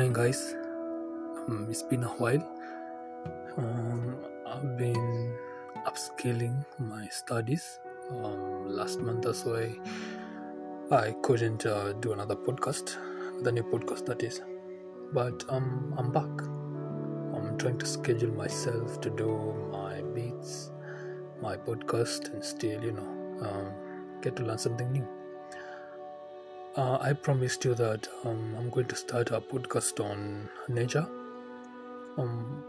morning, guys. Um, it's been a while. Um, I've been upscaling my studies. Um, last month or so, I, I couldn't uh, do another podcast, the new podcast that is. But um, I'm back. I'm trying to schedule myself to do my beats, my podcast, and still, you know, um, get to learn something new. Uh, I promised you that um, I'm going to start a podcast on nature, um,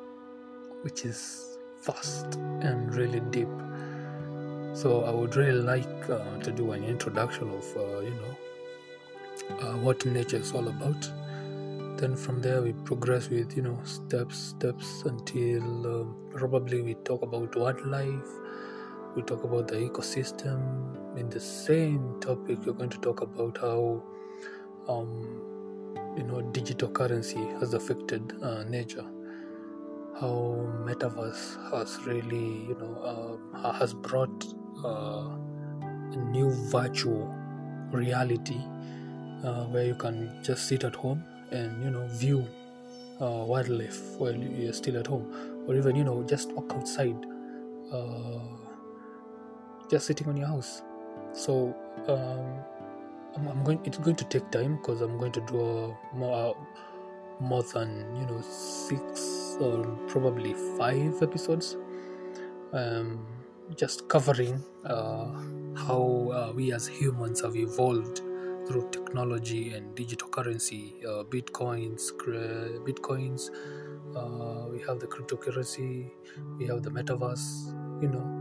which is fast and really deep. So I would really like uh, to do an introduction of, uh, you know, uh, what nature is all about. Then from there we progress with, you know, steps, steps until um, probably we talk about wildlife. We talk about the ecosystem. In the same topic, we're going to talk about how, um, you know, digital currency has affected uh, nature. How metaverse has really, you know, uh, has brought uh, a new virtual reality uh, where you can just sit at home and you know view uh, wildlife while you're still at home, or even you know just walk outside, uh, just sitting on your house. So um, I'm, I'm going. It's going to take time because I'm going to do more uh, more than you know six or probably five episodes. Um, just covering uh, how uh, we as humans have evolved through technology and digital currency, uh, bitcoins, cre- bitcoins. Uh, we have the cryptocurrency, we have the metaverse. You know,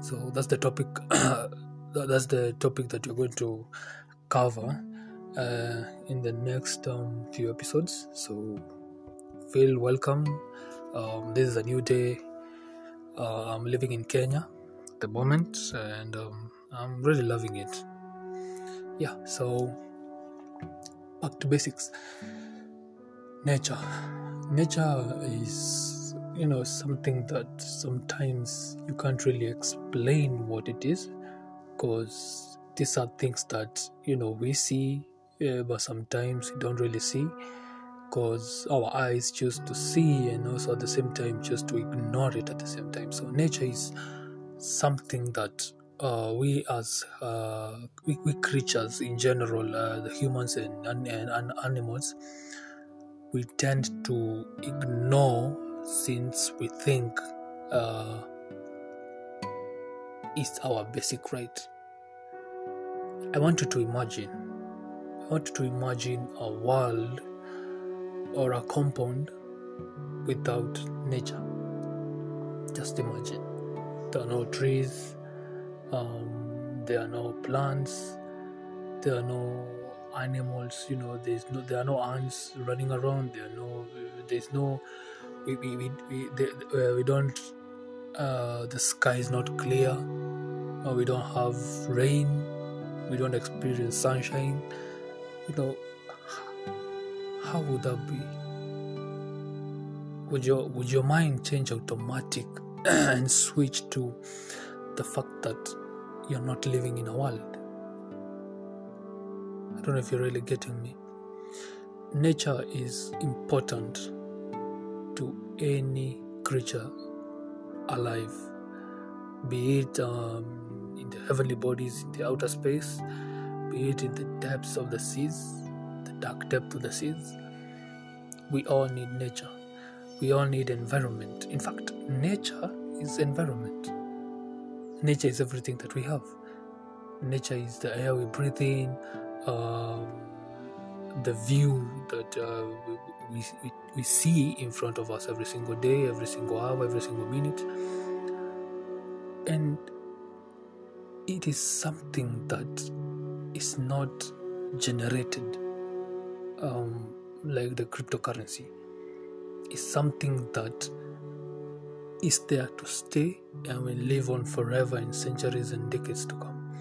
so that's the topic. that's the topic that we're going to cover uh, in the next um, few episodes. So feel welcome. Um, this is a new day. Uh, I'm living in Kenya at the moment, and um, I'm really loving it yeah so back to basics nature nature is you know something that sometimes you can't really explain what it is because these are things that you know we see uh, but sometimes we don't really see because our eyes choose to see and also at the same time choose to ignore it at the same time. So nature is something that uh, we as uh, we, we creatures in general, uh, the humans and, and, and animals, we tend to ignore since we think uh, it's our basic right. I want you to imagine. I want you to imagine a world or a compound without nature. Just imagine. There are no trees, um, there are no plants there are no animals you know there's no there are no ants running around there are no there's no we we we, we, uh, we don't uh, the sky is not clear or we don't have rain we don't experience sunshine you know how would that be would your would your mind change automatic and switch to the fact that you're not living in a world. I don't know if you're really getting me. Nature is important any creature alive, be it um, in the heavenly bodies in the outer space, be it in the depths of the seas, the dark depth of the seas. We all need nature. We all need environment. In fact, nature is environment nature is everything that we have nature is the air we breathe in um, the view that uh, we, we, we see in front of us every single day every single hour every single minute. And it is something that is not generated um, like the cryptocurrency. It's something that is there to stay and will live on forever in centuries and decades to come.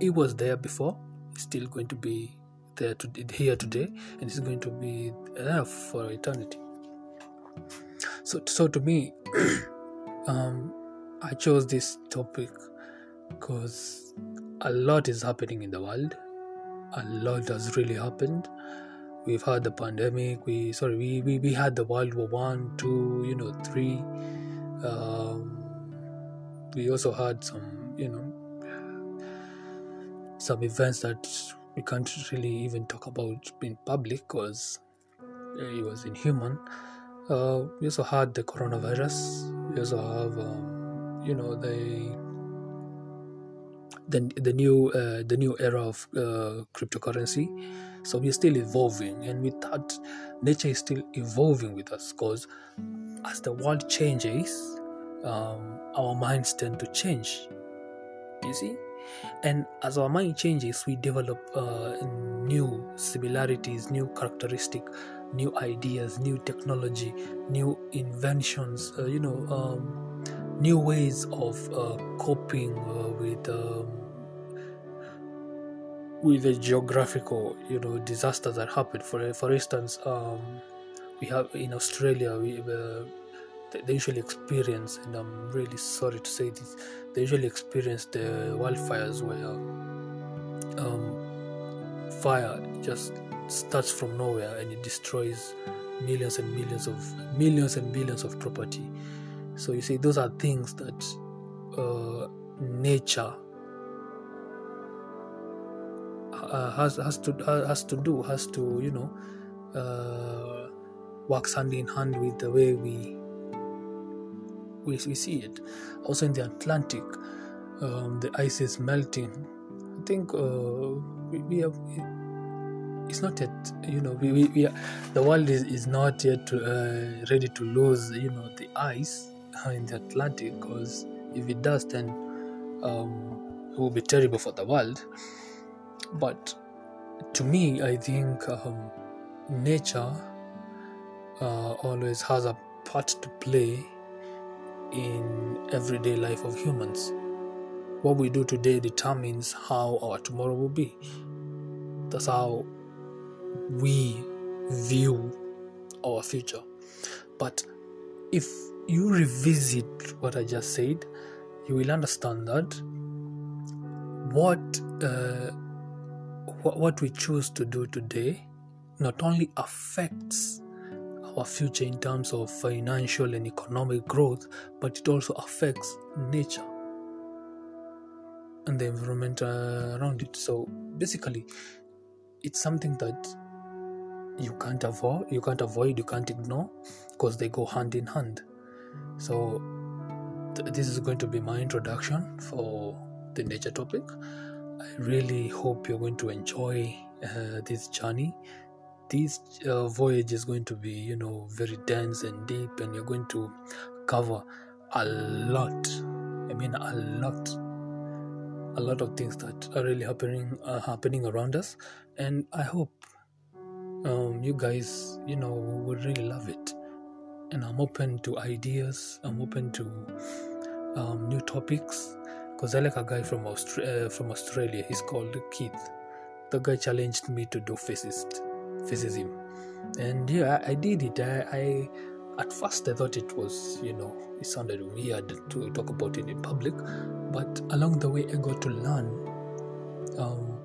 It was there before, it's still going to be there to, here today, and it's going to be there for eternity. So, so to me, um, I chose this topic because a lot is happening in the world. A lot has really happened. we've had the pandemic we sorry we, we, we had the world war one two you know three um, we also had some you know some events that we can't really even talk about in public because it was inhuman. Uh, we also had the coronavirus. We also have um, you know the the, the new uh, the new era of uh, cryptocurrency. So we're still evolving and with that nature is still evolving with us because as the world changes um, our minds tend to change. You see and as our mind changes we develop uh, new similarities new characteristic new ideas new technology new inventions uh, you know um, new ways of uh, coping uh, with um, with the geographical you know disasters that happen for for instance um, we have in australia we uh, they usually experience and i'm really sorry to say this they usually experience the wildfires where um, fire just starts from nowhere and it destroys millions and millions of millions and billions of property. So you see those are things that uh, nature uh, has has to has to do has to you know uh, works hand in hand with the way we we, we see it. Also in the atlantic um, the ice is melting. I think uh, we, we have it's not yet you know we, we, we are, the world is, is not yet uh, ready to lose you know the ice in the atlantic because if it does then um, it will be terrible for the world. But to me i think um, nature uh, always has a part to play in everyday life of humans. What we do today determines how our tomorrow will be. That's how we view our future. But if you revisit what i just said you will understand that what uh, what we choose to do today not only affects our future in terms of financial and economic growth, but it also affects nature and the environment around it. So basically, it's something that you can't avoid, you can't avoid, you can't ignore, because they go hand in hand. So th- this is going to be my introduction for the nature topic. I really hope you're going to enjoy uh, this journey. This uh, voyage is going to be, you know, very dense and deep, and you're going to cover a lot. I mean, a lot, a lot of things that are really happening, uh, happening around us, and I hope um, you guys, you know, would really love it. And I'm open to ideas. I'm open to um, new topics because I like a guy from uh, from Australia. He's called Keith. The guy challenged me to do physicist, physism, and yeah, I, I did it. I, I at first I thought it was you know it sounded weird to talk about it in public, but along the way I got to learn um,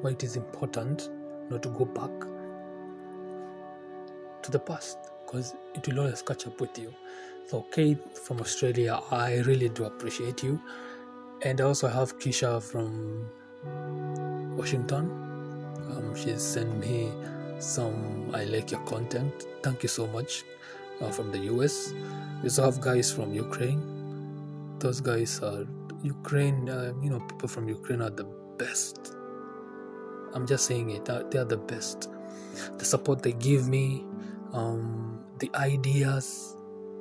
why it is important not to go back to the past because it will always catch up with you. So Kate from Australia, I really do appreciate you and I also have Kisha from Washington. Um, she's sent me some I like your content. Thank you so much uh, from the US. We also have guys from Ukraine. Those guys are Ukraine. Uh, you know, people from Ukraine are the best. I'm just saying it. They are the best. The support they give me, um, the ideas,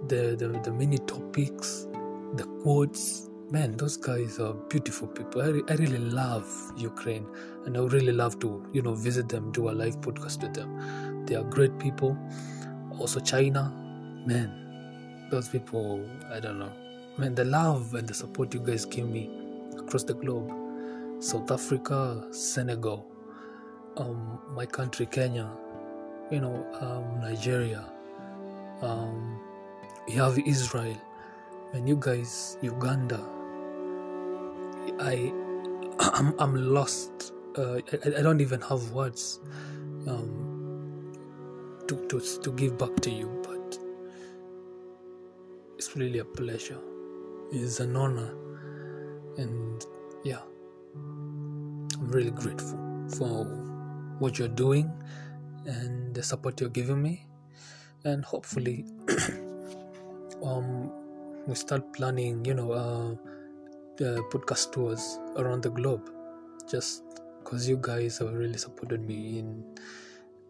the, the the mini topics, the quotes man those guys are beautiful people. I, I really love ukraine and i really love to you know visit them do a live podcast with them. They are great people. Also china. Man those people i don't know. Man the love and the support you guys give me across the globe. South africa senegal um, my country kenya you know um, nigeria um, we have israel. And you guys uganda I I'm, I'm lost. Uh, I, I don't even have words. Um, to, to, to give back to you, but it's really a pleasure. It's an honor. And yeah, I'm really grateful for what you're doing and the support you're giving me. And hopefully, um, we start planning, you know, uh, podcast tours around the globe just because you guys have really supported me in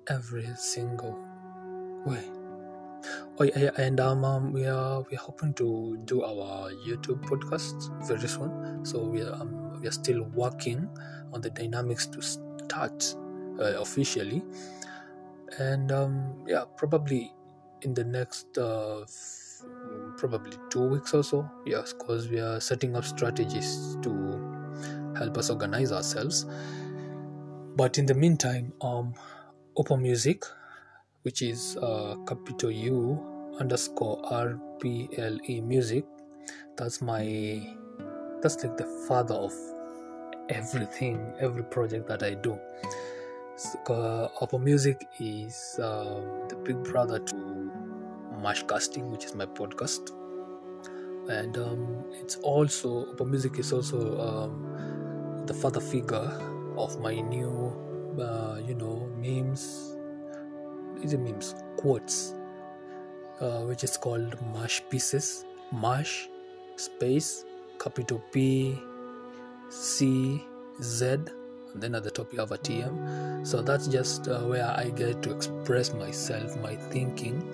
every single way. Oh, yeah, and um, um, we are we are hoping to do our YouTube podcast very soon. So we are um, we are still working on the dynamics to start uh, officially, and um, yeah, probably in the next uh, probably two weeks or so. Yes, because we are setting up strategies to help us organize ourselves. But in the meantime, um, Open Music, which is uh, capital U underscore R P L E Music, that's my that's like the father of everything, every project that I do. So, uh, Open Music is um, the big brother to Mash Casting, which is my podcast, and um, it's also Open Music is also um, the father figure of my new, uh, you know, memes. Is it memes? Quotes, uh, which is called Mash Pieces. Mash space capital P C Z and then at the top you have a TM. So that's just uh, where I get to express myself, my thinking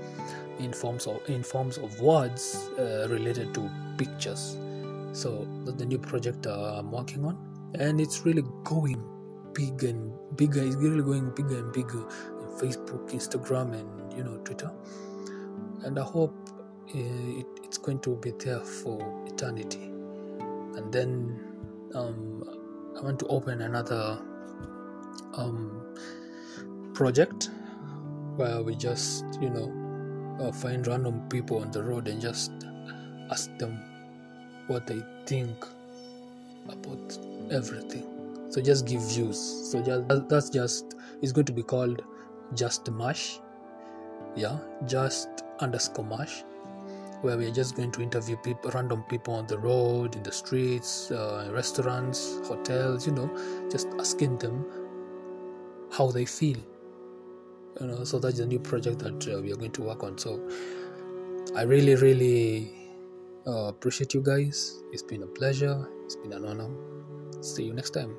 in forms of in forms of words uh, related to pictures. So the new project I'm working on, and it's really going big and bigger. It's really going bigger and bigger in Facebook, Instagram, and you know Twitter. And I hope uh, it, it's going to be there for eternity. And then um, I want to open another um, project where we just, you know, uh, find random people on the road and just ask them what they think about everything. So just give views. So just that's just it's going to be called just mash. Yeah, just underscore mash where we're just going to interview people, random people on the road, in the streets, uh, restaurants, hotels, you know, just asking them how they feel. You know, so that's a new project that uh, we are going to work on. So I really, really uh, appreciate you guys. It's been a pleasure. It's been an honor. See you next time.